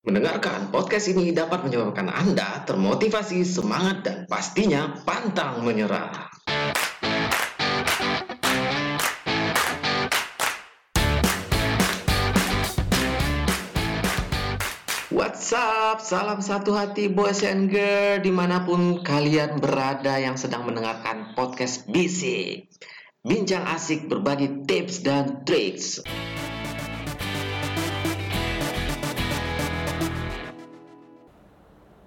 Mendengarkan podcast ini dapat menyebabkan Anda termotivasi, semangat, dan pastinya pantang menyerah. What's up? Salam satu hati boys and girl di mana pun kalian berada yang sedang mendengarkan podcast Bisik. Bincang asik berbagi tips dan triks.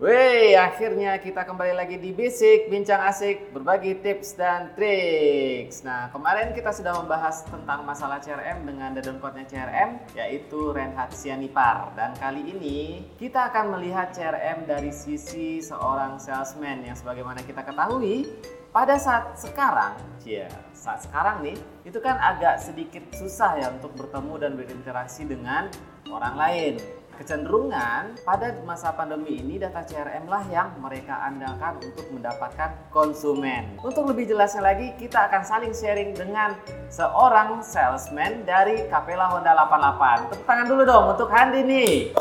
Wey, akhirnya kita kembali lagi di Basic Bincang Asik berbagi tips dan triks. Nah, kemarin kita sudah membahas tentang masalah CRM dengan dadon code-nya CRM yaitu Reinhard Sianipar. Dan kali ini kita akan melihat CRM dari sisi seorang salesman yang sebagaimana kita ketahui pada saat sekarang, ya saat sekarang nih, itu kan agak sedikit susah ya untuk bertemu dan berinteraksi dengan orang lain kecenderungan pada masa pandemi ini data CRM lah yang mereka andalkan untuk mendapatkan konsumen. Untuk lebih jelasnya lagi, kita akan saling sharing dengan seorang salesman dari Capella Honda 88. Tepuk tangan dulu dong untuk Handini.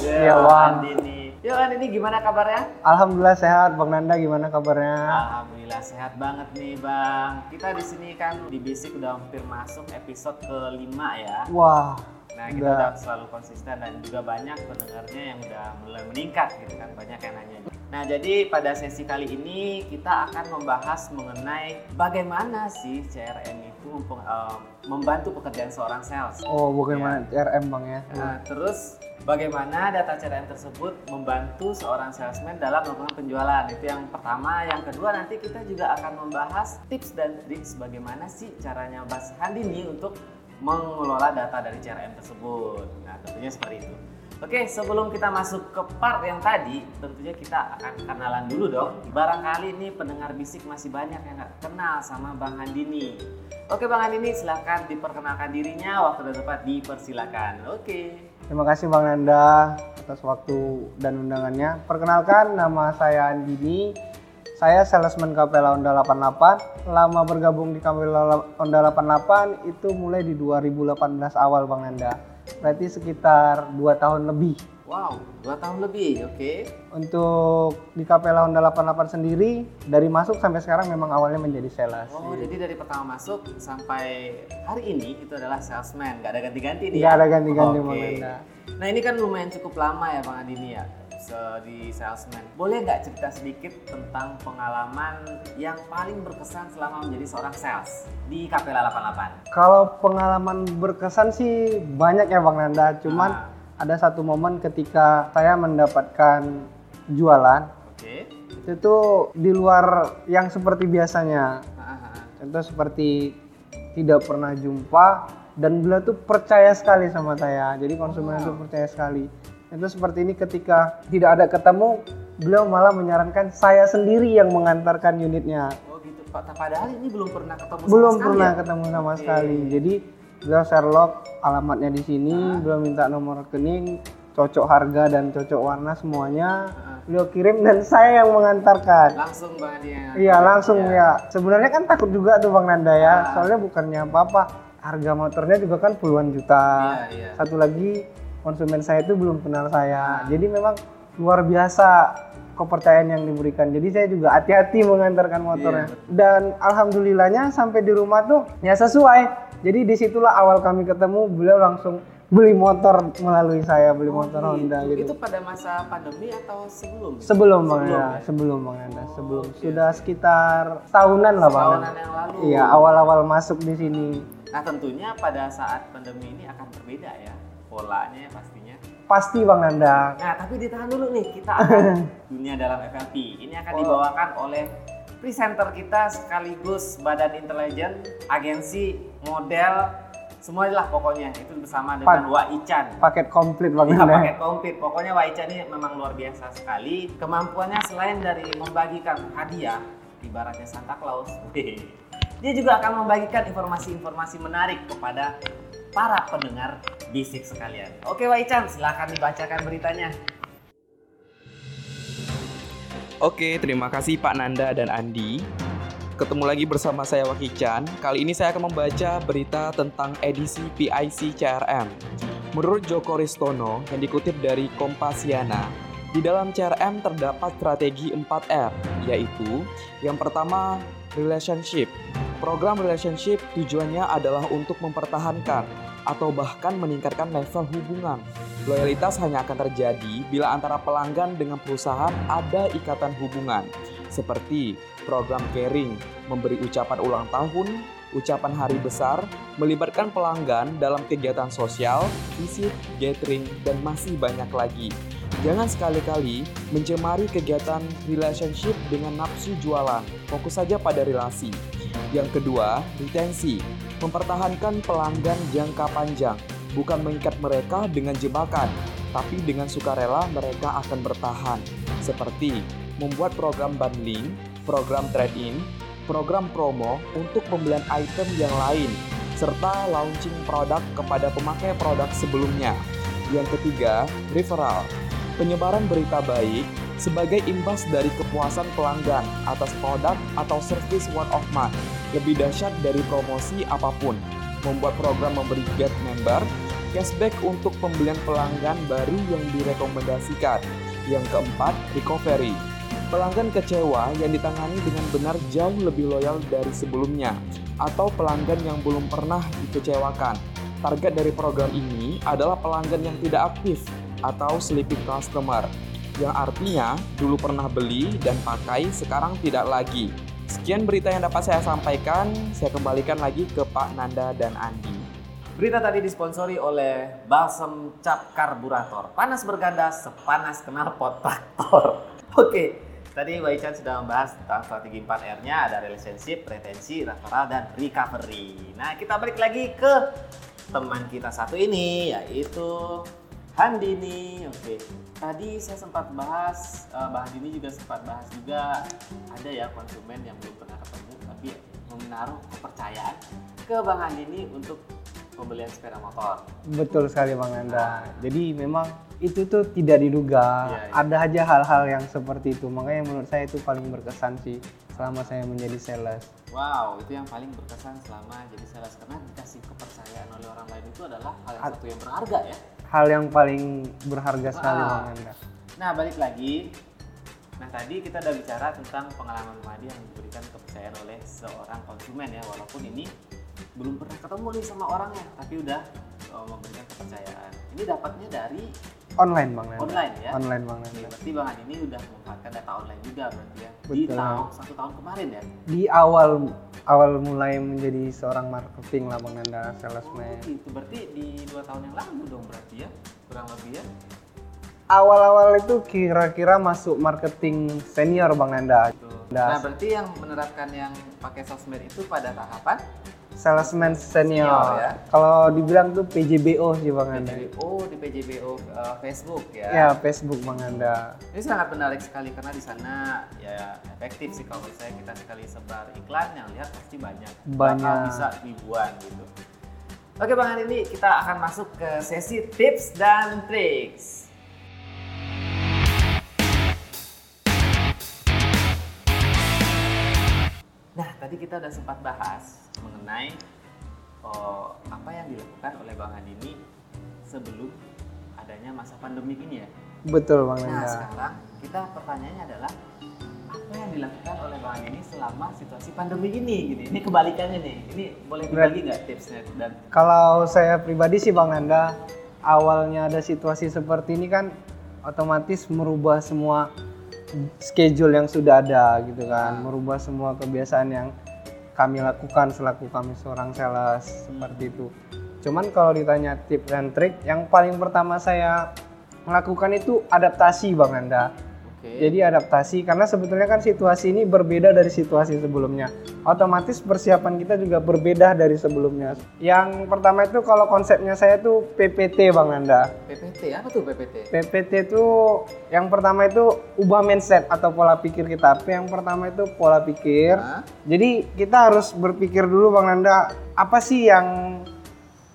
Iya, Bang. Handini. Yo Handini gimana kabarnya? Alhamdulillah sehat, Bang Nanda gimana kabarnya? Alhamdulillah sehat banget nih Bang. Kita di sini kan di Basic udah hampir masuk episode kelima ya. Wah, Nah kita Udah. udah selalu konsisten dan juga banyak pendengarnya yang udah mulai meningkat gitu kan banyak yang nanya. Nah jadi pada sesi kali ini kita akan membahas mengenai bagaimana sih CRM itu eh, membantu pekerjaan seorang sales. oh bagaimana CRM Bang ya? Nah, terus bagaimana data CRM tersebut membantu seorang salesman dalam melakukan penjualan? Itu yang pertama. Yang kedua nanti kita juga akan membahas tips dan triks bagaimana sih caranya Mas Handini untuk mengelola data dari CRM tersebut. Nah, tentunya seperti itu. Oke, sebelum kita masuk ke part yang tadi, tentunya kita akan kenalan dulu dong. Barangkali ini pendengar bisik masih banyak yang nggak kenal sama Bang Handini. Oke Bang Handini, silahkan diperkenalkan dirinya, waktu dan tempat dipersilakan. Oke. Terima kasih Bang Nanda atas waktu dan undangannya. Perkenalkan nama saya Andini. Saya salesman Capella Honda 88. Lama bergabung di Capella Honda 88 itu mulai di 2018 awal Bang Nanda. Berarti sekitar 2 tahun lebih. Wow, dua tahun lebih, oke. Untuk di Capella Honda 88 sendiri dari masuk sampai sekarang memang awalnya menjadi sales. Oh, jadi dari pertama masuk sampai hari ini itu adalah salesman, nggak ada ganti-ganti nih. Nggak ya? ada ganti-ganti, Oke. Bang Nanda. Nah ini kan lumayan cukup lama ya Bang Adini ya di salesman. Boleh nggak cerita sedikit tentang pengalaman yang paling berkesan selama menjadi seorang sales di Capella 88? Kalau pengalaman berkesan sih banyak ya Bang Nanda, cuman Ah. ada satu momen ketika saya mendapatkan jualan Oke. itu tuh di luar yang seperti biasanya. Ah, ah, ah. Contoh seperti tidak pernah jumpa dan beliau tuh percaya sekali sama saya. Jadi konsumen itu percaya sekali. Itu seperti ini ketika tidak ada ketemu, beliau malah menyarankan saya sendiri yang mengantarkan unitnya. Oh gitu Pak. Padahal ini belum pernah ketemu sama belum sekali pernah ya? ketemu sama Oke. sekali jadi beliau Sherlock alamatnya di sini Ah. beliau minta nomor rekening cocok harga dan cocok warna semuanya beliau kirim dan saya yang mengantarkan Langsung Bang yang iya langsung ya sebenarnya kan takut juga tuh bang Nanda ya Ah. soalnya bukannya apa-apa harga motornya juga kan puluhan juta Iya, iya. satu lagi konsumen saya itu belum kenal saya. Jadi memang luar biasa kepercayaan yang diberikan. Jadi saya juga hati-hati mengantarkan motornya. Iya, dan alhamdulillahnya sampai di rumah tuh ya sesuai. Jadi di situlah awal kami ketemu beliau langsung beli motor melalui saya beli Oh, motor gitu. Honda gitu. Itu pada masa pandemi atau sebelum? sebelum bang Sebelum, ya, ya? sebelum bang Anda Oh, sebelum. oke, sudah sekitar tahunan lah bang. Tahunan yang lalu. iya awal-awal masuk di sini. Nah tentunya pada saat pandemi ini akan berbeda ya polanya ya pastinya. pasti bang Nanda Nah tapi ditahan dulu nih kita akan dunia dalam FLP. Ini akan dibawakan oleh presenter kita sekaligus badan intelijen, agensi, model, semuanya lah pokoknya itu bersama dengan Pak- Wak Ican. paket komplit bang Ya, Nanda paket komplit. Pokoknya Wak Ican ini memang luar biasa sekali. Kemampuannya selain dari membagikan hadiah, ibaratnya Santa Claus, dia juga akan membagikan informasi-informasi menarik kepada para pendengar bisik sekalian. Oke Wak Ican, silahkan dibacakan beritanya. Oke, terima kasih Pak Nanda dan Andi. Ketemu lagi bersama saya Wakichan. Kali ini saya akan membaca berita tentang edisi PIC CRM. Menurut Joko Ristono yang dikutip dari Kompasiana, di dalam CRM terdapat strategi 4R, yaitu yang pertama relationship. Program relationship tujuannya adalah untuk mempertahankan atau bahkan meningkatkan level hubungan. Loyalitas hanya akan terjadi bila antara pelanggan dengan perusahaan ada ikatan hubungan, seperti program caring, memberi ucapan ulang tahun, ucapan hari besar, melibatkan pelanggan dalam kegiatan sosial, visit, gathering, dan masih banyak lagi. Jangan sekali-kali mencemari kegiatan relationship dengan nafsu jualan. Fokus saja pada relasi. Yang kedua, retensi. Mempertahankan pelanggan jangka panjang, bukan mengikat mereka dengan jebakan, tapi dengan sukarela mereka akan bertahan. Seperti membuat program bundling, program trade-in, program promo untuk pembelian item yang lain, serta launching produk kepada pemakai produk sebelumnya. Yang ketiga, referral penyebaran berita baik sebagai imbas dari kepuasan pelanggan atas produk atau service word of mouth. Lebih dahsyat dari promosi apa pun, membuat program memberi get member, cashback untuk pembelian pelanggan baru yang direkomendasikan. Yang keempat, recovery. Pelanggan kecewa yang ditangani dengan benar jauh lebih loyal dari sebelumnya, atau pelanggan yang belum pernah dikecewakan. Target dari program ini adalah pelanggan yang tidak aktif atau sleeping customer yang artinya dulu pernah beli dan pakai sekarang tidak lagi. Sekian berita yang dapat saya sampaikan, saya kembalikan lagi ke Pak Nanda dan Andi. Berita tadi disponsori oleh Balsam Cap Karburator. Panas berganda sepanas knalpot traktor. Oke, tadi Mbak sudah membahas tentang strategi 4R-nya, ada relationship, retensi, referral, dan recovery. Nah, kita balik lagi ke teman kita satu ini, yaitu Handini, oke. Tadi saya sempat bahas, uh, Bang Handini juga sempat bahas juga ada ya konsumen yang belum pernah ketemu tapi menaruh kepercayaan ke Bang Handini untuk pembelian sepeda motor. Betul sekali Bang Anda. Jadi memang itu tuh tidak diduga. Iya, iya. Ada aja hal-hal yang seperti itu. Makanya menurut saya itu paling berkesan sih selama saya menjadi sales. Wow, itu yang paling berkesan selama jadi sales karena dikasih kepercayaan oleh orang lain itu adalah hal yang satu yang berharga ya. Hal yang paling berharga sekali Ah. Bang Anda. Nah, balik lagi. Nah, tadi kita udah bicara tentang pengalaman Madi yang diberikan kepercayaan oleh seorang konsumen ya, walaupun ini belum pernah ketemu nih sama orangnya, tapi udah uh, memberikan kepercayaan. Ini dapatnya dari Online Bang online ya. Online Bang Anda. berarti Bang Adi ini udah memanfaatkan data online juga berarti ya. Di Betul. tahun satu tahun kemarin ya. Di awal awal mulai menjadi seorang marketing lah Bang Anda, Oh, salesman. gitu. Berarti di dua tahun yang lalu dong berarti ya, kurang lebih ya. Awal-awal itu kira-kira masuk marketing senior Bang Anda. Gitu. Das. Nah, berarti yang menerapkan yang pakai sosmed itu pada tahapan Salesman senior. Senior, ya. Kalau dibilang tuh PJBO sih Bang Anda. PJBO di PJBO uh, Facebook ya. Ya, Facebook Bang Anda. Ini sangat menarik sekali karena di sana ya efektif sih kalau saya kita sekali sebar iklan yang lihat pasti banyak. Banyak. Bakal bisa ribuan gitu. Oke Bang ini kita akan masuk ke sesi tips dan triks. Tadi kita udah sempat bahas mengenai oh, apa yang dilakukan oleh Bang Andini sebelum adanya masa pandemi ini ya. Betul Bang Nah Anda. sekarang kita pertanyaannya adalah apa yang dilakukan oleh Bang ini selama situasi pandemi ini? Gini, ini kebalikannya nih. Ini boleh dibagi nggak tipsnya dan Kalau saya pribadi sih Bang Anda, awalnya ada situasi seperti ini kan otomatis merubah semua schedule yang sudah ada gitu kan, merubah semua kebiasaan yang kami lakukan selaku kami seorang sales seperti itu. Cuman kalau ditanya tips dan trik, yang paling pertama saya melakukan itu adaptasi Bang Anda. Oke. Jadi adaptasi karena sebetulnya kan situasi ini berbeda dari situasi sebelumnya. Otomatis persiapan kita juga berbeda dari sebelumnya. Yang pertama itu kalau konsepnya saya tuh PPT Bang Nanda. PPT apa tuh PPT? PPT itu yang pertama itu ubah mindset atau pola pikir kita. Yang pertama itu pola pikir. Hah? Jadi kita harus berpikir dulu Bang Nanda, apa sih yang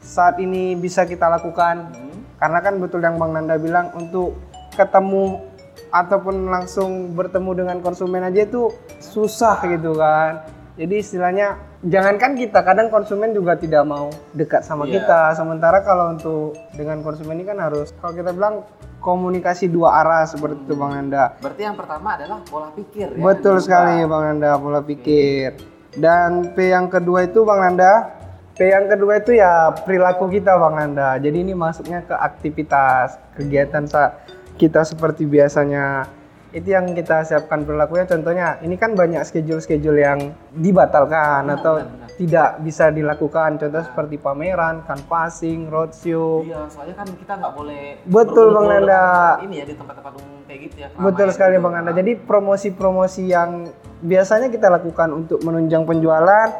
saat ini bisa kita lakukan? Hmm. Karena kan betul yang Bang Nanda bilang untuk ketemu ataupun langsung bertemu dengan konsumen aja itu susah gitu kan. Jadi istilahnya jangankan kita, kadang konsumen juga tidak mau dekat sama Iya. kita. Sementara kalau untuk dengan konsumen ini kan harus kalau kita bilang komunikasi dua arah seperti itu Bang Nanda. Berarti yang pertama adalah pola pikir ya. Betul Diubah. sekali Bang Nanda pola pikir. Dan P yang kedua itu Bang Nanda, P yang kedua itu ya perilaku kita Bang Nanda. Jadi ini masuknya ke aktivitas, kegiatan sa- kita seperti biasanya. Itu yang kita siapkan perilakunya contohnya ini kan banyak schedule-schedule yang dibatalkan Benar, atau benar, benar. tidak bisa dilakukan. Contoh seperti pameran, canvassing, roadshow. Iya, soalnya kan kita nggak boleh Betul, Bang Nanda. Ini ya di tempat-tempat umum kayak gitu ya. Betul sekali gitu. Bang Anda. Jadi promosi-promosi yang biasanya kita lakukan untuk menunjang penjualan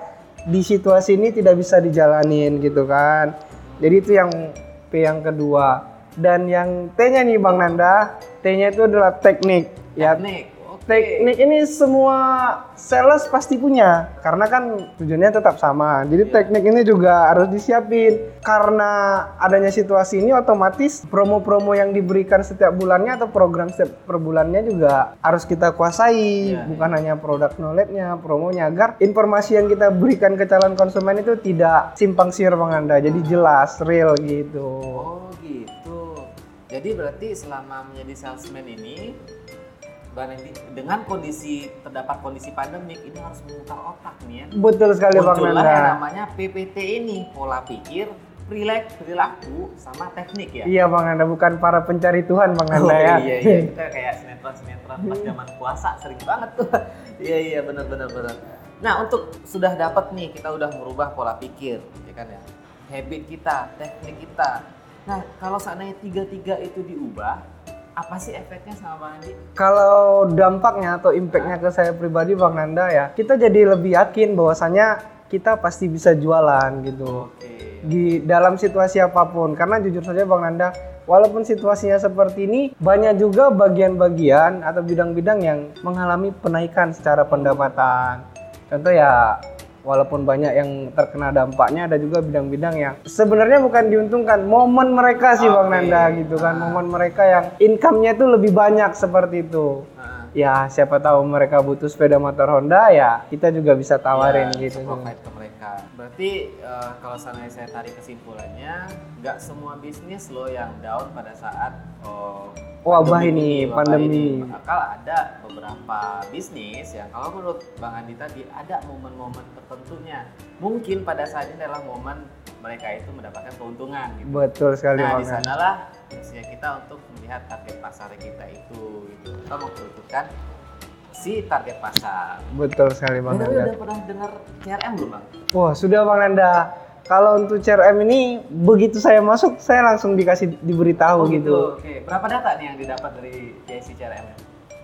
di situasi ini tidak bisa dijalanin gitu kan. Jadi itu yang P yang kedua. Dan yang T-nya nih Bang Nanda, T-nya itu adalah teknik. Ya, teknik. Oke. teknik ini semua sales pasti punya karena kan tujuannya tetap sama. Jadi teknik ini juga harus disiapin karena adanya situasi ini otomatis promo-promo yang diberikan setiap bulannya atau program setiap per bulannya juga harus kita kuasai, Iya, bukan hanya produk knowledge-nya, promonya agar informasi yang kita berikan ke calon konsumen itu tidak simpang siur Bang Anda. Jadi jelas, real gitu. Oh gitu. Jadi berarti selama menjadi salesman ini dengan kondisi terdapat kondisi pandemik ini harus memutar otak nih ya. Betul sekali Bang Muncullah yang Nanda. namanya PPT ini, pola pikir, perilaku, perilaku sama teknik ya. Iya Bang Anda, bukan para pencari Tuhan Bang Anda Oh, ya. iya iya kita kayak sinetron sinetron pas zaman puasa sering banget tuh. iya iya benar benar benar. Nah untuk sudah dapat nih kita udah merubah pola pikir ya kan ya habit kita teknik kita. Nah kalau seandainya tiga tiga itu diubah apa sih efeknya sama Bang Andi? Kalau dampaknya atau impactnya ke saya pribadi Bang Nanda ya, kita jadi lebih yakin bahwasanya kita pasti bisa jualan gitu di dalam situasi apa pun. Karena jujur saja Bang Nanda, walaupun situasinya seperti ini, banyak juga bagian-bagian atau bidang-bidang yang mengalami penaikan secara pendapatan. Contoh ya, walaupun banyak yang terkena dampaknya, ada juga bidang-bidang yang sebenarnya bukan diuntungkan. Momen mereka sih Bang Oke. Nanda gitu kan, momen mereka yang income-nya itu lebih banyak seperti itu. Nah, Ya siapa tahu mereka butuh sepeda motor Honda ya kita juga bisa tawarin ya, gitu. ke mereka. Berarti eh, kalau seandainya saya tarik kesimpulannya, nggak semua bisnis lo yang down pada saat oh, Wabah ini, wabah pandemi. ini. Bakal ada beberapa bisnis yang kalau menurut Bang Andi tadi ada momen-momen tertentunya. Mungkin pada saat ini adalah momen mereka itu mendapatkan keuntungan. Gitu. Betul sekali Nah di sanalah kita untuk melihat target pasar kita itu. Gitu. Kita menentukan si target pasar. Betul sekali Bang Nanda. udah pernah dengar CRM belum bang? Wah sudah Bang Nanda. Kalau untuk CRM ini begitu saya masuk saya langsung dikasih diberitahu gitu. Oke, berapa data nih yang didapat dari JC CRM?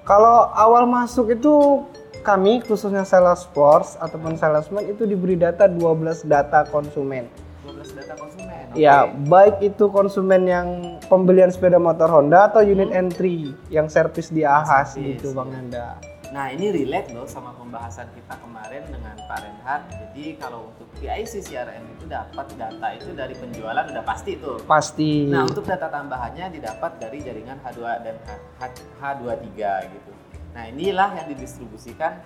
Kalau awal masuk itu kami khususnya Salesforce ataupun salesman itu diberi data 12 data konsumen. 12 data konsumen. oke. Ya, baik itu konsumen yang pembelian sepeda motor Honda atau unit entry yang servis di Ahas gitu Bang ya. Nah ini relate loh sama pembahasan kita kemarin dengan Pak Renhard. Jadi kalau untuk PIC CRM itu dapat data itu dari penjualan udah pasti itu. Pasti. Nah untuk data tambahannya didapat dari jaringan H2 dan H- H23 gitu. Nah inilah yang didistribusikan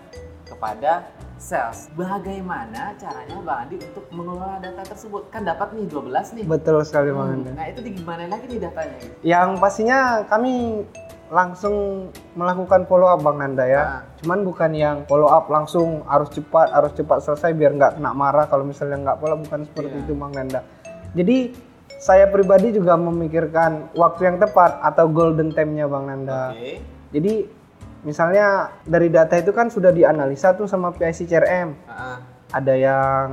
kepada sales. Bagaimana caranya Bang Andi untuk mengelola data tersebut? Kan dapat nih 12 nih. Betul sekali Bang Hmm, Nanda. Nah itu di gimana lagi nih datanya? Yang pastinya kami langsung melakukan follow up Bang Nanda ya. Nah, Cuman bukan yang follow up langsung harus cepat, harus cepat selesai biar nggak kena marah kalau misalnya nggak follow up, bukan seperti Iya. itu Bang Nanda. Jadi saya pribadi juga memikirkan waktu yang tepat atau golden time-nya Bang Nanda. Oke. Jadi misalnya dari data itu kan sudah dianalisa tuh sama PIC CRM. Ah, Ada yang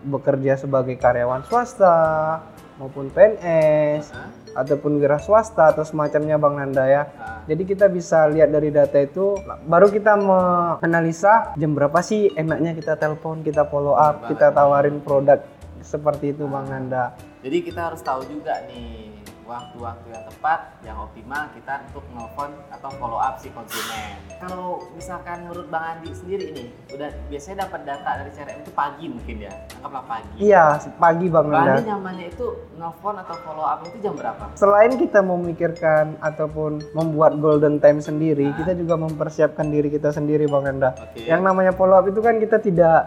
bekerja sebagai karyawan swasta maupun PNS ah, ataupun wira swasta atau semacamnya Bang Nanda ya. ah. Jadi kita bisa lihat dari data itu baru kita menganalisa jam berapa sih enaknya kita telepon, kita follow up, kita tawarin produk seperti itu Bang Nanda. Jadi kita harus tahu juga nih waktu-waktu yang tepat, yang optimal kita untuk nelfon atau follow up si konsumen. Kalau misalkan menurut Bang Andi sendiri ini, udah biasanya dapat data dari CRM itu pagi mungkin ya, anggaplah pagi. Iya, pagi Bang Bang Andi nyamannya itu nelfon atau follow up itu jam berapa? Selain kita memikirkan ataupun membuat golden time sendiri, Ah. kita juga mempersiapkan diri kita sendiri Bang Nanda. Oke. Yang namanya follow up itu kan kita tidak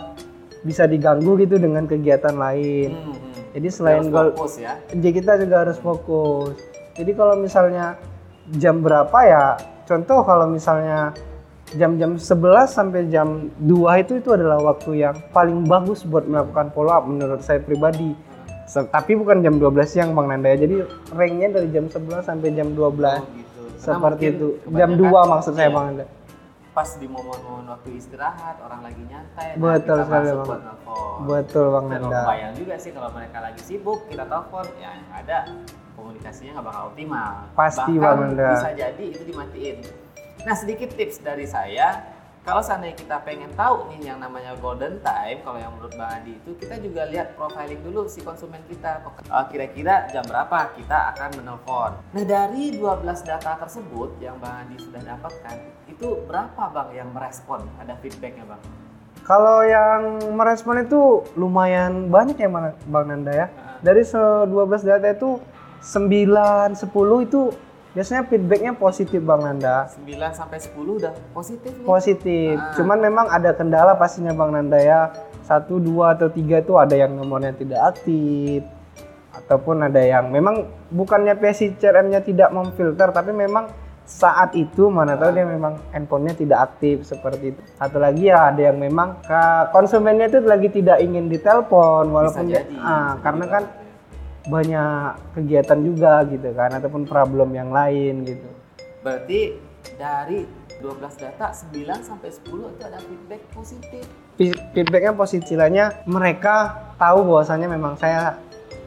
bisa diganggu gitu dengan kegiatan lain. Hmm, hmm. Jadi selain Harus fokus ya. jadi kita juga harus fokus. Jadi kalau misalnya jam berapa ya, contoh kalau misalnya jam-jam 11 sampai jam 2 itu itu adalah waktu yang paling bagus buat melakukan follow up menurut saya pribadi. Tapi bukan jam 12 siang Bang Nanda ya. Jadi ranknya dari jam 11 sampai jam 12. Oh, gitu. Karena Seperti itu. Jam kebanyakan- 2 maksud saya iya, Bang Nanda. Pas di momen-momen waktu istirahat, orang lagi nyantai, Betul kita sekali, masuk Bang. buat nelfon. Betul Bang Dan Nanda. kebayang juga sih kalau mereka lagi sibuk, kita telepon, ya ada komunikasinya nggak bakal optimal. Pasti, Bahkan Bang Nanda. bisa jadi itu dimatiin. Nah sedikit tips dari saya, kalau seandainya kita pengen tahu nih yang namanya golden time, kalau yang menurut Bang Andi itu kita juga lihat profiling dulu si konsumen kita. Eh, Kira-kira jam berapa kita akan menelpon. Nah dari 12 data tersebut yang Bang Andi sudah dapatkan, itu berapa Bang yang merespon? Ada feedbacknya Bang? Kalau yang merespon itu lumayan banyak ya Bang Nanda ya. Dari se- 12 data itu 9, 10 itu biasanya feedbacknya positif Bang Nanda. 9 sampai 10 udah positif nih. Positif. Ah. Cuman memang ada kendala pastinya Bang Nanda ya. Satu, dua atau tiga itu ada yang nomornya tidak aktif. Ataupun ada yang memang bukannya PSI CRM-nya tidak memfilter, tapi memang saat itu mana tahu dia memang handphonenya tidak aktif seperti itu. Satu lagi ya ada yang memang konsumennya itu lagi tidak ingin ditelepon walaupun jadi, ah, karena kan banyak kegiatan juga gitu kan ataupun problem yang lain gitu. Berarti dari 12 data 9 sampai 10 itu ada feedback positif. Feedbacknya positifnya mereka tahu bahwasannya memang saya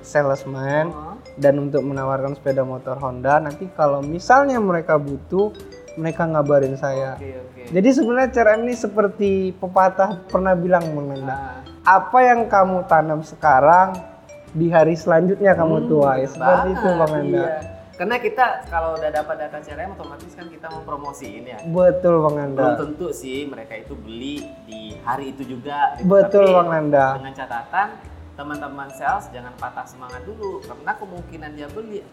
salesman Oh, dan untuk menawarkan sepeda motor Honda nanti kalau misalnya mereka butuh mereka ngabarin saya. Oke oke. Jadi sebenarnya CRM ini seperti pepatah pernah bilang mengenai Nah, apa yang kamu tanam sekarang di hari selanjutnya kamu hmm, tuai. bener Seperti itu banget, Bang Enda. iya. Karena kita kalau udah dapat data CRM otomatis kan kita mau promosiin ya. Betul Bang Belum Anda. tentu sih mereka itu beli di hari itu juga. gitu. Betul Tapi Bang Anda. Dengan catatan teman-teman sales jangan patah semangat dulu karena kemungkinan dia beli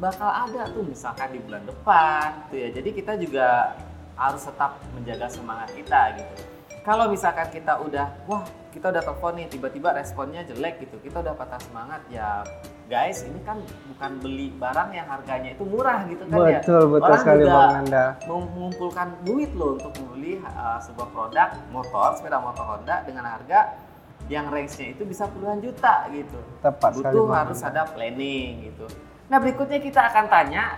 bakal ada tuh misalkan di bulan depan tuh ya. Jadi kita juga harus tetap menjaga semangat kita gitu. Kalau misalkan kita udah wah kita udah telepon nih tiba-tiba responnya jelek gitu kita udah patah semangat ya guys ini kan bukan beli barang yang harganya itu murah gitu kan ya Betul betul Orang sekali juga Bang Anda. mengumpulkan duit loh untuk membeli uh, sebuah produk motor sepeda motor Honda dengan harga yang range-nya itu bisa puluhan juta gitu. Tepat sekali Butuh harus ada planning gitu. Nah berikutnya kita akan tanya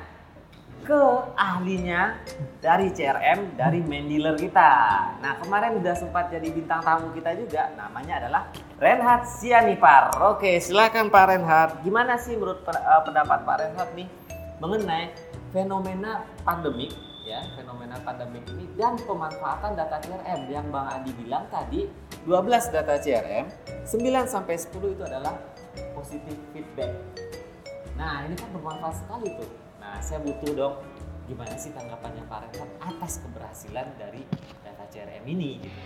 ke ahlinya dari CRM dari main dealer kita. Nah kemarin udah sempat jadi bintang tamu kita juga. Namanya adalah Renhat Sianipar. Oke silakan Pak Renhat. Gimana sih menurut uh, pendapat Pak Renhat nih mengenai fenomena pandemik ya fenomena pandemik ini dan pemanfaatan data CRM yang Bang Adi bilang tadi 12 data CRM 9 sampai 10 itu adalah positive feedback. Nah, ini kan bermanfaat sekali tuh. Nah, saya butuh dong gimana sih tanggapannya Pak Renhat atas keberhasilan dari data CRM ini gitu.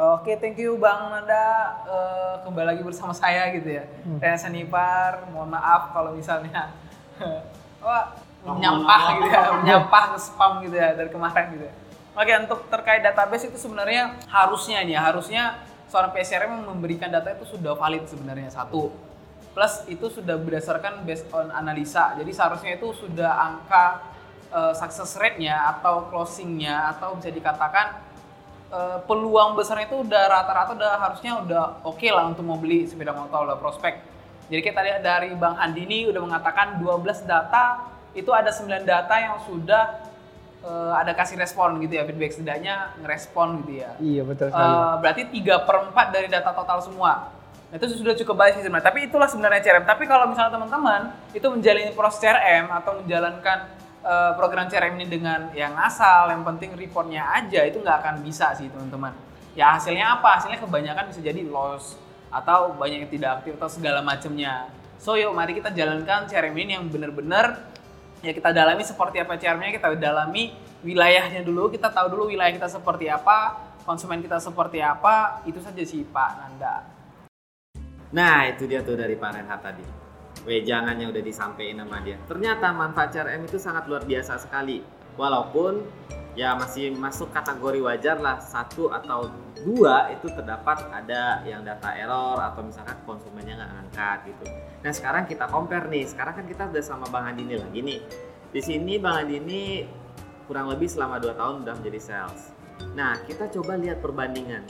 Oke, thank you Bang Nanda. Eh, kembali lagi bersama saya gitu ya. Hmm. Rena Sanipar, mohon maaf kalau misalnya wah, Mohon menyampah gitu ya, menyampah ke spam gitu ya dari kemarin gitu ya. Oke, untuk terkait database itu sebenarnya harusnya nih, harusnya seorang PSRM memberikan data itu sudah valid sebenarnya satu. Plus itu sudah berdasarkan based on analisa. Jadi seharusnya itu sudah angka eh, success rate-nya atau closing-nya atau bisa dikatakan eh, peluang besar itu udah rata-rata udah harusnya udah oke lah untuk mau beli sepeda motor udah prospek. Jadi kita lihat dari Bang Andini udah mengatakan 12 data itu ada 9 data yang sudah eh, ada kasih respon gitu ya feedback setidaknya ngerespon gitu ya. Iya betul sekali. Eh, berarti 3 per 4 dari data total semua. Nah, Itu sudah cukup baik sih sebenarnya. Tapi itulah sebenarnya CRM. Tapi kalau misalnya teman-teman itu menjalani proses CRM atau menjalankan eh, program CRM ini dengan yang asal, yang penting reportnya aja, itu nggak akan bisa sih teman-teman. Ya hasilnya apa? Hasilnya kebanyakan bisa jadi loss atau banyak yang tidak aktif atau segala macamnya. So yuk mari kita jalankan CRM ini yang benar-benar ya kita dalami seperti apa CRM-nya, kita dalami wilayahnya dulu, kita tahu dulu wilayah kita seperti apa, konsumen kita seperti apa, itu saja sih Pak Nanda. Nah, itu dia tuh dari Pak Renhat tadi. Wejangan yang udah disampaikan sama dia. Ternyata manfaat CRM itu sangat luar biasa sekali. Walaupun ya masih masuk kategori wajar lah satu atau dua itu terdapat ada yang data error atau misalkan konsumennya nggak ngangkat gitu. Nah sekarang kita compare nih. Sekarang kan kita udah sama Bang Andini lagi nih. Di sini Bang Andini kurang lebih selama 2 tahun udah menjadi sales. Nah kita coba lihat perbandingan.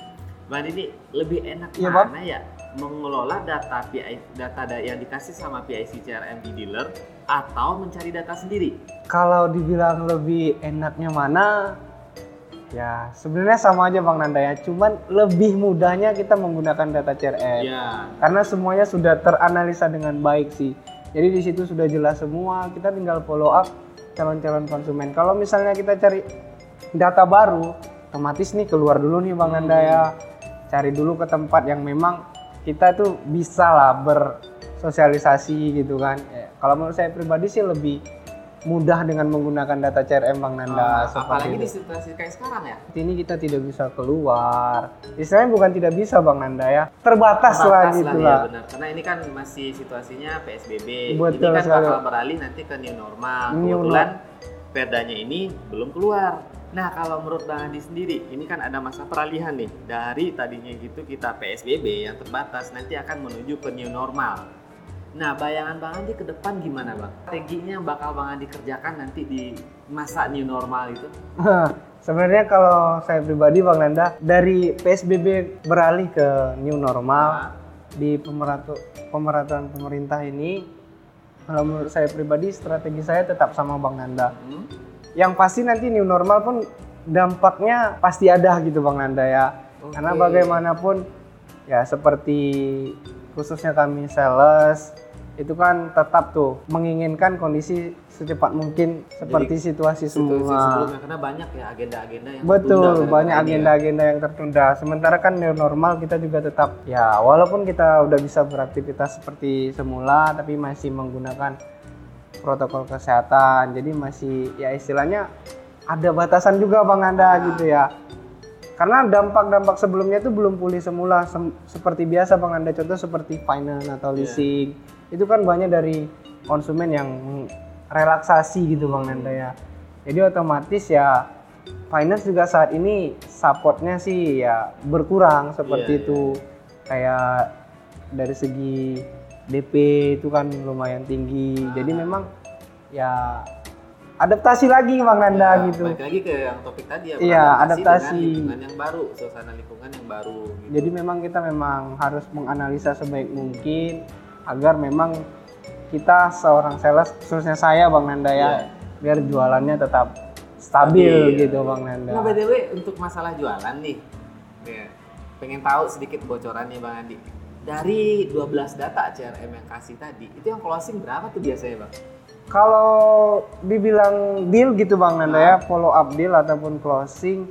Bang Andini lebih enak Iya, Bang. mana ya mengelola data PI, data da- yang dikasih sama PIC CRM di dealer atau mencari data sendiri? Kalau dibilang lebih enaknya mana, ya sebenarnya sama aja Bang Nanda ya. Cuman lebih mudahnya kita menggunakan data CRM. Ya, Karena semuanya sudah teranalisa dengan baik sih. Jadi di situ sudah jelas semua. Kita tinggal follow up calon-calon konsumen. Kalau misalnya kita cari data baru, otomatis nih keluar dulu nih Bang Nanda ya. Cari dulu ke tempat yang memang kita tuh bisa lah bersosialisasi gitu kan. Ya, kalau menurut saya pribadi sih lebih mudah dengan menggunakan data CRM Bang Nanda. Ah, apalagi itu. di situasi kayak sekarang ya. ini kita tidak bisa keluar. Istilahnya bukan tidak bisa Bang Nanda ya, terbatas, lah Terbatas gitu ya, lah. benar. Karena ini kan masih situasinya PSBB. Betul ini kan sekali. bakal beralih nanti ke new normal. New Kebetulan perdanya ini belum keluar. Nah, kalau menurut Bang Andi sendiri, ini kan ada masa peralihan nih. Dari tadinya gitu kita PSBB yang terbatas nanti akan menuju ke new normal. Nah, bayangan Bang Andi ke depan gimana, Bang? Strateginya yang bakal Bang Andi kerjakan nanti di masa new normal itu? Sebenarnya kalau saya pribadi Bang Nanda dari PSBB beralih ke new normal di pemeratu pemerataan pemerintah ini kalau menurut saya pribadi strategi saya tetap sama Bang Nanda. Hmm? Yang pasti nanti new normal pun dampaknya pasti ada gitu Bang Nanda ya. Oke. Karena bagaimanapun ya seperti khususnya kami sales itu kan tetap tuh menginginkan kondisi secepat mungkin seperti situasi Situasi semula. sebelumnya karena banyak ya agenda-agenda yang Betul, tertunda gara-gara banyak ini ya. agenda-agenda yang tertunda. Sementara kan new normal kita juga tetap ya walaupun kita udah bisa beraktivitas seperti semula tapi masih menggunakan protokol kesehatan. Jadi masih ya istilahnya ada batasan juga Bang Anda gitu ya. Karena dampak-dampak sebelumnya itu belum pulih semula Sem- seperti biasa Bang Anda contoh seperti finance atau Iya. leasing. Itu kan banyak dari konsumen yang relaksasi gitu Bang Nanda ya. Jadi otomatis ya finance juga saat ini supportnya sih ya berkurang seperti Iya, itu. Kayak dari segi DP itu kan lumayan tinggi. Jadi Ah. memang ya adaptasi lagi Bang Nanda Ya, gitu. Balik lagi ke yang topik tadi ya. Iya, adaptasi. dengan lingkungan yang baru, suasana lingkungan yang baru. Gitu. Jadi memang kita memang harus menganalisa sebaik mungkin agar memang kita seorang sales khususnya saya Bang Nanda ya Iya. biar jualannya tetap stabil Stabil. gitu Bang Nanda. Nah, way, untuk masalah jualan nih, ya, pengen tahu sedikit bocoran nih Bang Andi. Dari 12 data CRM yang kasih tadi, itu yang closing berapa tuh biasanya Bang? Kalau dibilang deal gitu Bang Nanda ya, follow up deal ataupun closing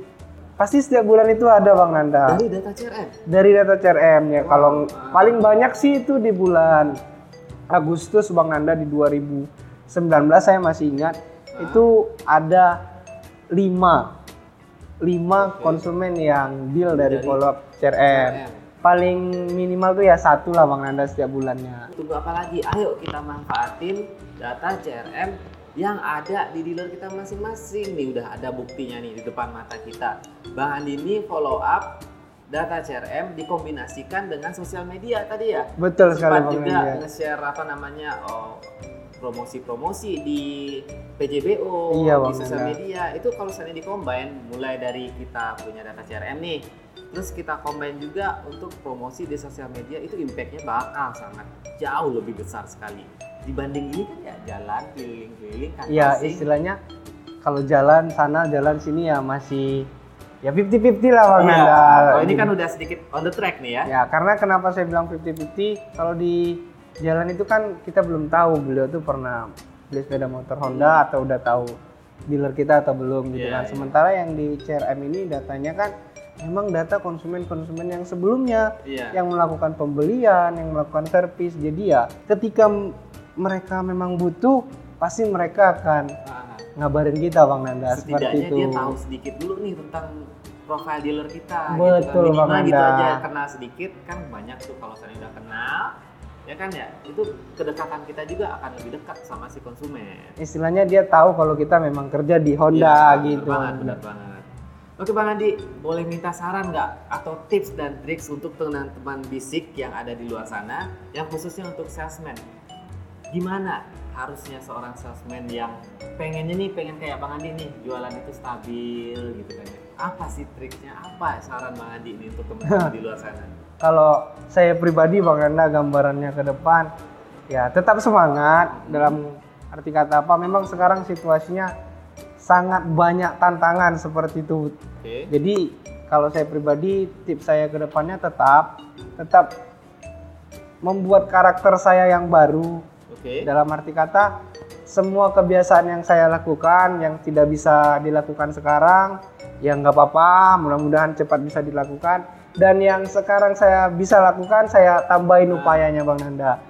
pasti setiap bulan itu ada Bang Nanda. Dari data CRM? Dari data CRM ya. Kalau Wow. paling banyak sih itu di bulan Agustus Bang Nanda di 2019 saya masih ingat itu ada 5 5 konsumen yang deal dari, Dari follow up CRM. CRM. Paling minimal tuh ya satu lah Bang Nanda setiap bulannya. Tunggu apa lagi? Ayo kita manfaatin data CRM yang ada di dealer kita masing-masing nih udah ada buktinya nih di depan mata kita. Bang Andi ini follow up data CRM dikombinasikan dengan sosial media tadi ya. Betul sekali Bang juga Nanda. nge-share apa namanya oh, promosi-promosi di PJBO Iya, di sosial media itu kalau misalnya dicombine mulai dari kita punya data CRM nih terus kita combine juga untuk promosi di sosial media itu impactnya bakal sangat jauh lebih besar sekali dibanding ini kan ya jalan keliling-keliling kan masing. istilahnya kalau jalan sana jalan sini ya masih ya 50-50 lah Bang Iya. Nanda. Kalau ini kan udah sedikit on the track nih ya Ya, karena kenapa saya bilang 50-50? Kalau di jalan itu kan kita belum tahu beliau tuh pernah beli sepeda motor Honda atau udah tahu dealer kita atau belum gitu Iya, kan. iya. Sementara yang di CRM ini datanya kan memang data konsumen-konsumen yang sebelumnya Iya. yang melakukan pembelian, yang melakukan servis. Jadi ya ketika mereka memang butuh, pasti mereka akan ngabarin kita Bang Nanda seperti setidaknya itu. dia tahu sedikit dulu nih tentang profile dealer kita Betul, gitu kan. Bang gitu Anda. aja kenal sedikit kan banyak tuh kalau saya udah kenal ya kan ya itu kedekatan kita juga akan lebih dekat sama si konsumen Istilahnya dia tahu kalau kita memang kerja di Honda benar gitu. banget, benar banget. Oke Bang Andi, boleh minta saran nggak atau tips dan triks untuk teman-teman bisik yang ada di luar sana, yang khususnya untuk salesman? Gimana harusnya seorang salesman yang pengennya nih, pengen kayak Bang Andi nih, jualan itu stabil gitu kan ya. Apa sih triknya? Apa saran Bang Andi ini untuk teman-teman di luar sana? Kalau saya pribadi Bang Nanda gambarannya ke depan ya tetap semangat dalam arti kata apa memang sekarang situasinya sangat banyak tantangan seperti itu Oke. Jadi kalau saya pribadi tips saya ke depannya tetap tetap membuat karakter saya yang baru. Oke. Dalam arti kata semua kebiasaan yang saya lakukan yang tidak bisa dilakukan sekarang ya nggak apa-apa, mudah-mudahan cepat bisa dilakukan dan yang sekarang saya bisa lakukan saya tambahin upayanya Bang Nanda.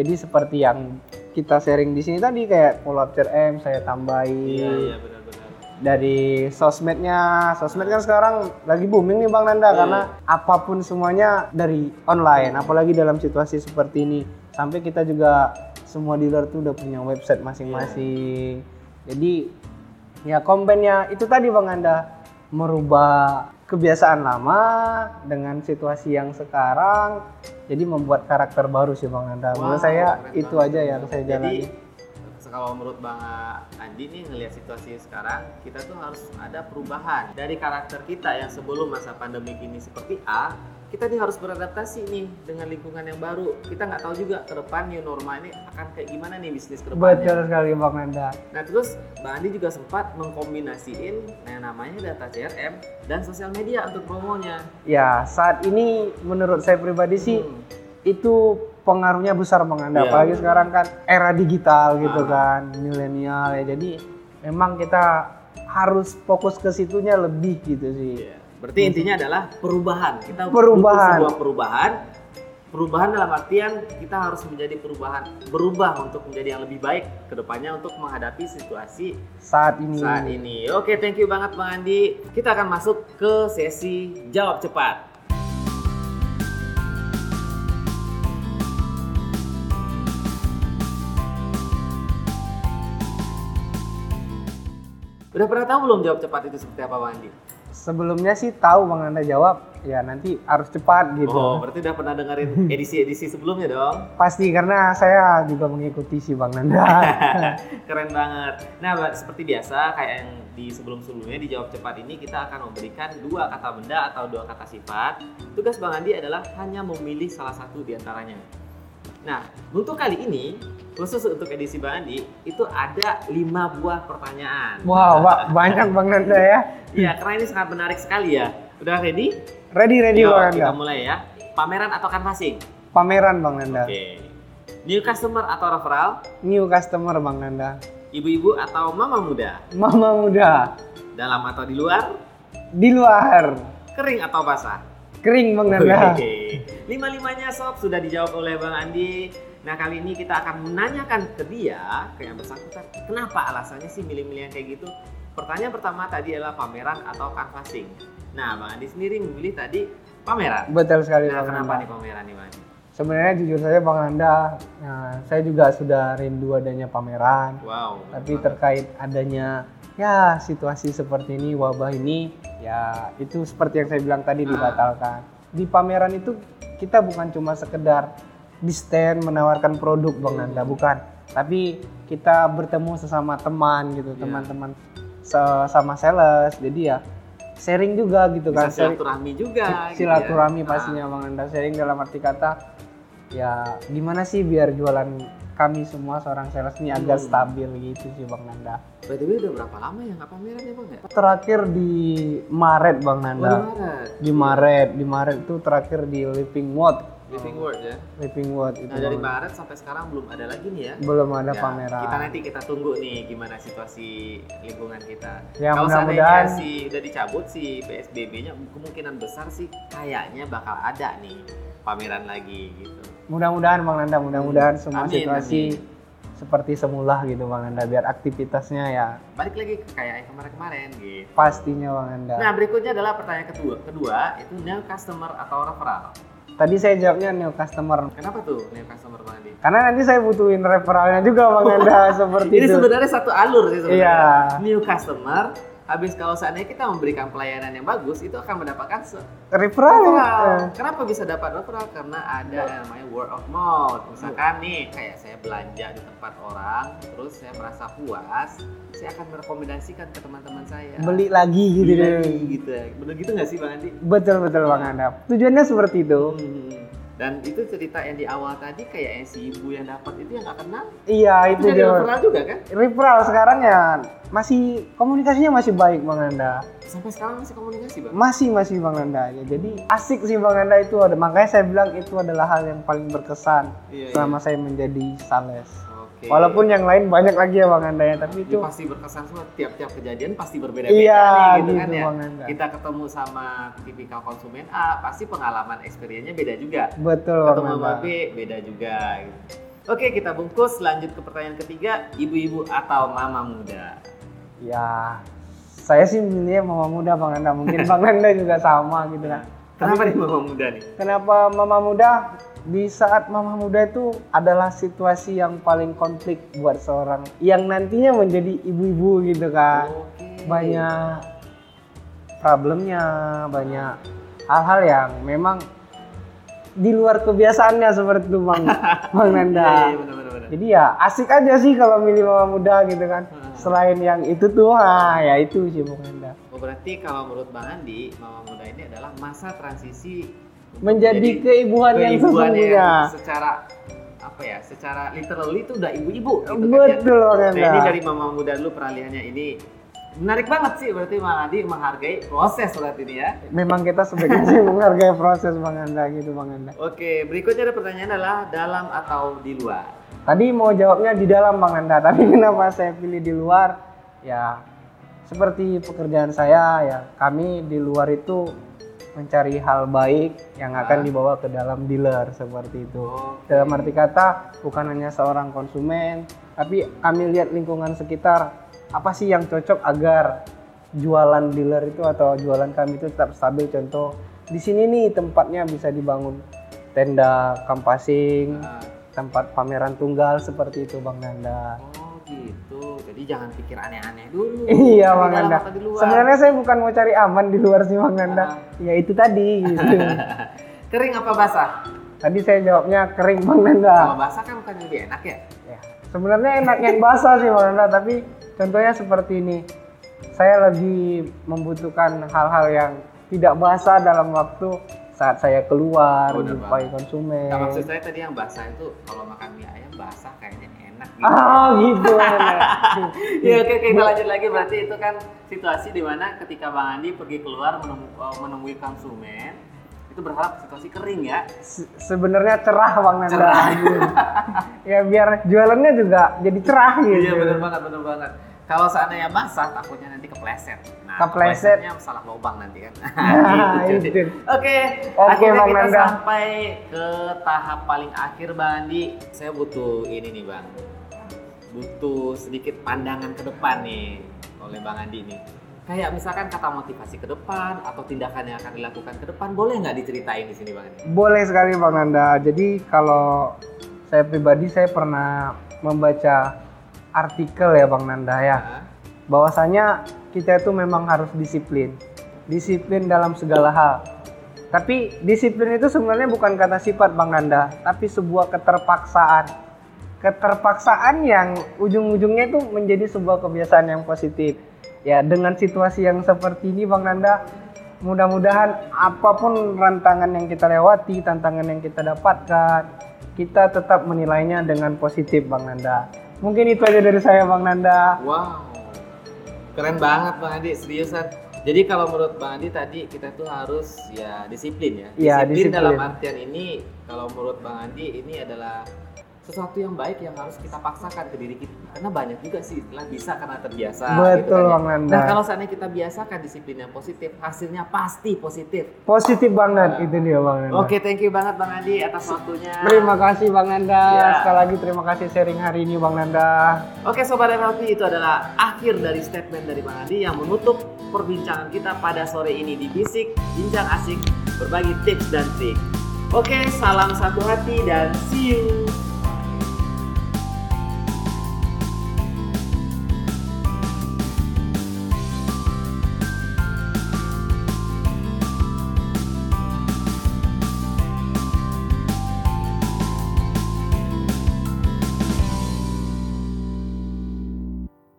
Jadi seperti yang kita sharing di sini tadi kayak follow up CRM saya tambahin Iya, iya benar-benar. dari sosmednya sosmed kan sekarang lagi booming nih bang Nanda Iya. karena apa pun semuanya dari online apalagi dalam situasi seperti ini sampai kita juga semua dealer tuh udah punya website masing-masing jadi ya komplainnya itu tadi bang Nanda merubah kebiasaan lama dengan situasi yang sekarang jadi membuat karakter baru sih bang Nanda menurut Wow, saya keren itu banget. aja yang saya Jadi jalani kalau menurut Bang Andi nih ngelihat situasi sekarang, kita tuh harus ada perubahan dari karakter kita yang sebelum masa pandemi ini seperti A, kita nih harus beradaptasi nih dengan lingkungan yang baru. Kita nggak tahu juga ke depan new normal ini akan kayak gimana nih bisnis ke depannya. betul sekali bang Nanda Nah terus Bang Andi juga sempat mengkombinasiin yang namanya data CRM dan sosial media untuk promonya. Ya, saat ini menurut saya pribadi sih Hmm. itu pengaruhnya besar Bang Anda. Iya. Apalagi sekarang kan era digital gitu Ah. kan, milenial ya. Jadi memang kita harus fokus ke situnya lebih gitu sih. Iya. Berarti intinya adalah perubahan. Kita Perubahan. butuh sebuah perubahan. Perubahan dalam artian kita harus menjadi perubahan, berubah untuk menjadi yang lebih baik ke depannya untuk menghadapi situasi Saat ini. saat ini. Oke, thank you banget Bang Andi. Kita akan masuk ke sesi jawab cepat. Udah pernah tahu belum jawab cepat itu seperti apa Bang Andi? Sebelumnya sih tahu Bang Anda jawab, ya nanti harus cepat gitu. Oh, berarti udah pernah dengerin edisi-edisi sebelumnya dong? Pasti karena saya juga mengikuti si Bang Nanda. Keren banget. Nah, seperti biasa kayak yang di sebelum-sebelumnya di jawab cepat ini kita akan memberikan dua kata benda atau dua kata sifat. Tugas Bang Andi adalah hanya memilih salah satu di antaranya. Nah, untuk kali ini khusus untuk edisi Bang Andi itu ada lima buah pertanyaan. wow, banyak Bang Nanda ya. Iya, karena ini sangat menarik sekali ya. Udah ready? Ready ready Yuk, Bang kita Nanda. mulai ya. Pameran atau canvassing? Pameran Bang Nanda. Oke. New customer atau referral? New customer Bang Nanda. Ibu-ibu atau mama muda? Mama muda. Dalam atau di luar? Di luar. Kering atau basah? Kering Bang Nanda. Oke. Lima-limanya sob sudah dijawab oleh Bang Andi. Nah kali ini kita akan menanyakan ke dia, ke yang bersangkutan, kenapa alasannya sih milih-milih yang kayak gitu? Pertanyaan pertama tadi adalah pameran atau canvassing. Nah Bang Andi sendiri memilih tadi pameran. Betul sekali Nah kenapa nih pameran nih Bang Andi? Sebenarnya jujur saja Bang Nanda, nah, saya juga sudah rindu adanya pameran. Wow. Tapi terkait adanya ya situasi seperti ini, wabah ini, ya itu seperti yang saya bilang tadi dibatalkan. Di pameran itu kita bukan cuma sekedar di stand menawarkan produk Bang Nanda, bukan. Tapi kita bertemu sesama teman gitu, Iya. teman-teman se- sama sales. Jadi ya sharing juga gitu Bisa kan. Silaturahmi juga. gitu ya. silaturahmi Ah. pastinya Bang Anda sharing dalam arti kata ya gimana sih biar jualan kami semua seorang sales ini agak Hmm. stabil gitu sih Bang Nanda. Way udah berapa lama ya nggak pameran ya Bang ya? Terakhir di Maret Bang Oh, di Nanda. Maret. Di Maret, di Maret itu terakhir di Living Mode Living Word ya. Living Word itu. Nah dari Bang. Maret sampai sekarang belum ada lagi nih ya. belum ada Ya, pameran. Kita nanti kita tunggu nih gimana situasi lingkungan kita. Ya, Kalau seandainya si udah dicabut si PSBB-nya kemungkinan besar sih kayaknya bakal ada nih pameran lagi gitu. Mudah-mudahan Bang Nanda, mudah-mudahan semua Amin, situasi amin. seperti semula gitu Bang Nanda biar aktivitasnya ya Balik lagi ke kayak yang kemarin-kemarin gitu. pastinya Bang Nanda. Nah berikutnya adalah pertanyaan kedua. Kedua itu new customer atau referral. Tadi saya jawabnya new customer. Kenapa tuh new customer Bang Andi? Karena nanti saya butuhin referralnya juga Bang Nanda seperti Ini itu. sebenarnya satu alur sih sebenarnya. Iya. New customer, habis kalau seandainya kita memberikan pelayanan yang bagus, itu akan mendapatkan Referral. referral. eh. Kenapa bisa dapat referral? Karena ada yang namanya word of mouth. Misalkan nih, kayak saya belanja di tempat orang, terus saya merasa puas, saya akan merekomendasikan ke teman-teman saya. Beli lagi gitu Beli deh. lagi gitu ya. Bener gitu nggak sih Bang Andi? Betul betul Bang Nanda. Tujuannya seperti itu. Hmm. Dan itu cerita yang di awal tadi kayak yang si ibu yang dapat itu yang nggak kenal. Iya Itu itu dia. referral juga kan? Referral sekarang ya masih komunikasinya masih baik Bang Nanda. Sampai sekarang masih komunikasi Bang? Masih masih Bang Nanda ya. Jadi asik sih Bang Nanda itu ada. Makanya saya bilang itu adalah hal yang paling berkesan Iya, selama saya menjadi sales. Oke. Walaupun yang lain banyak lagi ya Bang Nanda ya, tapi itu itu pasti berkesan semua tiap-tiap kejadian pasti berbeda-beda Iya, nih gitu, gitu, kan ya. Bang Nanda. Kita ketemu sama tipikal konsumen A, pasti pengalaman experience-nya beda juga. betul Bang Ketemu sama. B, beda juga gitu. Oke, kita bungkus lanjut ke pertanyaan ketiga, ibu-ibu atau mama muda. Ya, saya sih milihnya mama muda Bang Nanda. Mungkin Bang Nanda juga sama gitu kan. Kenapa nih mama muda nih? Kenapa mama muda? Di saat mama muda itu adalah situasi yang paling konflik buat seorang yang nantinya menjadi ibu-ibu gitu kan. Oke. Banyak problemnya, banyak hal-hal yang memang di luar kebiasaannya seperti itu Bang, Bang Nanda. iya, benar-benar. Jadi ya asik aja sih kalau milih mama muda gitu kan. Hmm. Selain yang itu tuh, ah ya itu sih Bang Nanda. Oh, berarti kalau menurut Bang Andi, mama muda ini adalah masa transisi Menjadi keibuan yang keibuan sesungguhnya. secara apa ya secara literally itu udah ibu-ibu gitu kan ya. Betul Nah ini dari mama muda dulu peralihannya ini menarik banget sih berarti Bang Adi menghargai proses berarti ini ya. Memang kita sebagai sih menghargai proses Bang Nanda gitu Bang Nanda. Oke berikutnya ada pertanyaan adalah dalam atau di luar. Tadi mau jawabnya di dalam Bang Nanda, tapi kenapa saya pilih di luar? Ya seperti pekerjaan saya ya, kami di luar itu mencari hal baik yang akan Ah. dibawa ke dalam dealer seperti itu. Oke. Dalam arti kata bukan hanya seorang konsumen, tapi kami lihat lingkungan sekitar apa sih yang cocok agar jualan dealer itu atau jualan kami itu tetap stabil. Contoh di sini nih tempatnya bisa dibangun tenda kampasing, Nah, tempat pameran tunggal seperti itu Bang Nanda. oh gitu. Jadi jangan pikir aneh-aneh dulu. Iya Bang Nanda. Sebenarnya saya bukan mau cari aman di luar sih Bang Nanda. Ah. Ya itu tadi gitu. Kering apa basah? tadi saya jawabnya kering Bang Nanda. Kalau basah kan bukan lebih enak ya? Ya, sebenarnya enak yang basah sih Bang Nanda, tapi contohnya seperti ini. Saya lagi membutuhkan hal-hal yang tidak basah dalam waktu saat saya keluar, Oh, jumpai konsumen. Nah, maksud saya tadi yang basah itu kalau makan mie ayam basah kayaknya enak gitu. Ah gitu. Ya oke oke kita lanjut lagi berarti itu kan situasi di mana ketika Bang Andi pergi keluar menemu- uh, menemui konsumen itu berharap situasi kering ya. Se- Sebenarnya cerah Bang Nanda. Cerah. ya biar jualannya juga jadi cerah gitu. Iya benar banget benar banget. Kalau seandainya basah takutnya nanti kepleset. Nah, Kepleset. keplesetnya salah lubang nanti kan. Nah, Gitu, itu. Oke, Oke, akhirnya Bang kita sampai ke tahap paling akhir Bang Andi. Saya butuh ini nih Bang. Butuh sedikit pandangan ke depan nih oleh Bang Andi nih. Kayak misalkan kata motivasi ke depan atau tindakan yang akan dilakukan ke depan, boleh nggak diceritain di sini Bang Andi? Boleh sekali Bang Nanda. Jadi kalau saya pribadi saya pernah membaca artikel ya Bang Nanda ya. Hah? Bahwasanya kita itu memang harus disiplin. Disiplin dalam segala hal. Tapi disiplin itu sebenarnya bukan kata sifat Bang Nanda, tapi sebuah keterpaksaan. Keterpaksaan yang ujung-ujungnya itu menjadi sebuah kebiasaan yang positif. Ya, dengan situasi yang seperti ini Bang Nanda, mudah-mudahan apa pun rantangan yang kita lewati, tantangan yang kita dapatkan, kita tetap menilainya dengan positif Bang Nanda. Mungkin itu aja dari saya Bang Nanda. Wow, keren banget Bang Andi, seriusan. Jadi kalau menurut Bang Andi tadi kita tuh harus ya disiplin ya. Disiplin, disiplin. dalam artian ini kalau menurut Bang Andi ini adalah sesuatu yang baik yang harus kita paksakan ke diri kita. Karena banyak juga sih istilah bisa karena terbiasa. Betul, gitu kan ya. Bang Nanda. Nah kalau seandainya kita biasakan disiplin yang positif, hasilnya pasti positif. Positif Bang Nan, itu dia Bang Nanda. Oke, thank you banget Bang Andi atas waktunya. Terima kasih Bang Nanda. Ya. Sekali lagi terima kasih sharing hari ini Bang Nanda. Oke Sobat MLP, itu adalah akhir dari statement dari Bang Andi yang menutup perbincangan kita pada sore ini di Bisik, Bincang Asik, berbagi tips dan trik. Oke, salam satu hati dan see you!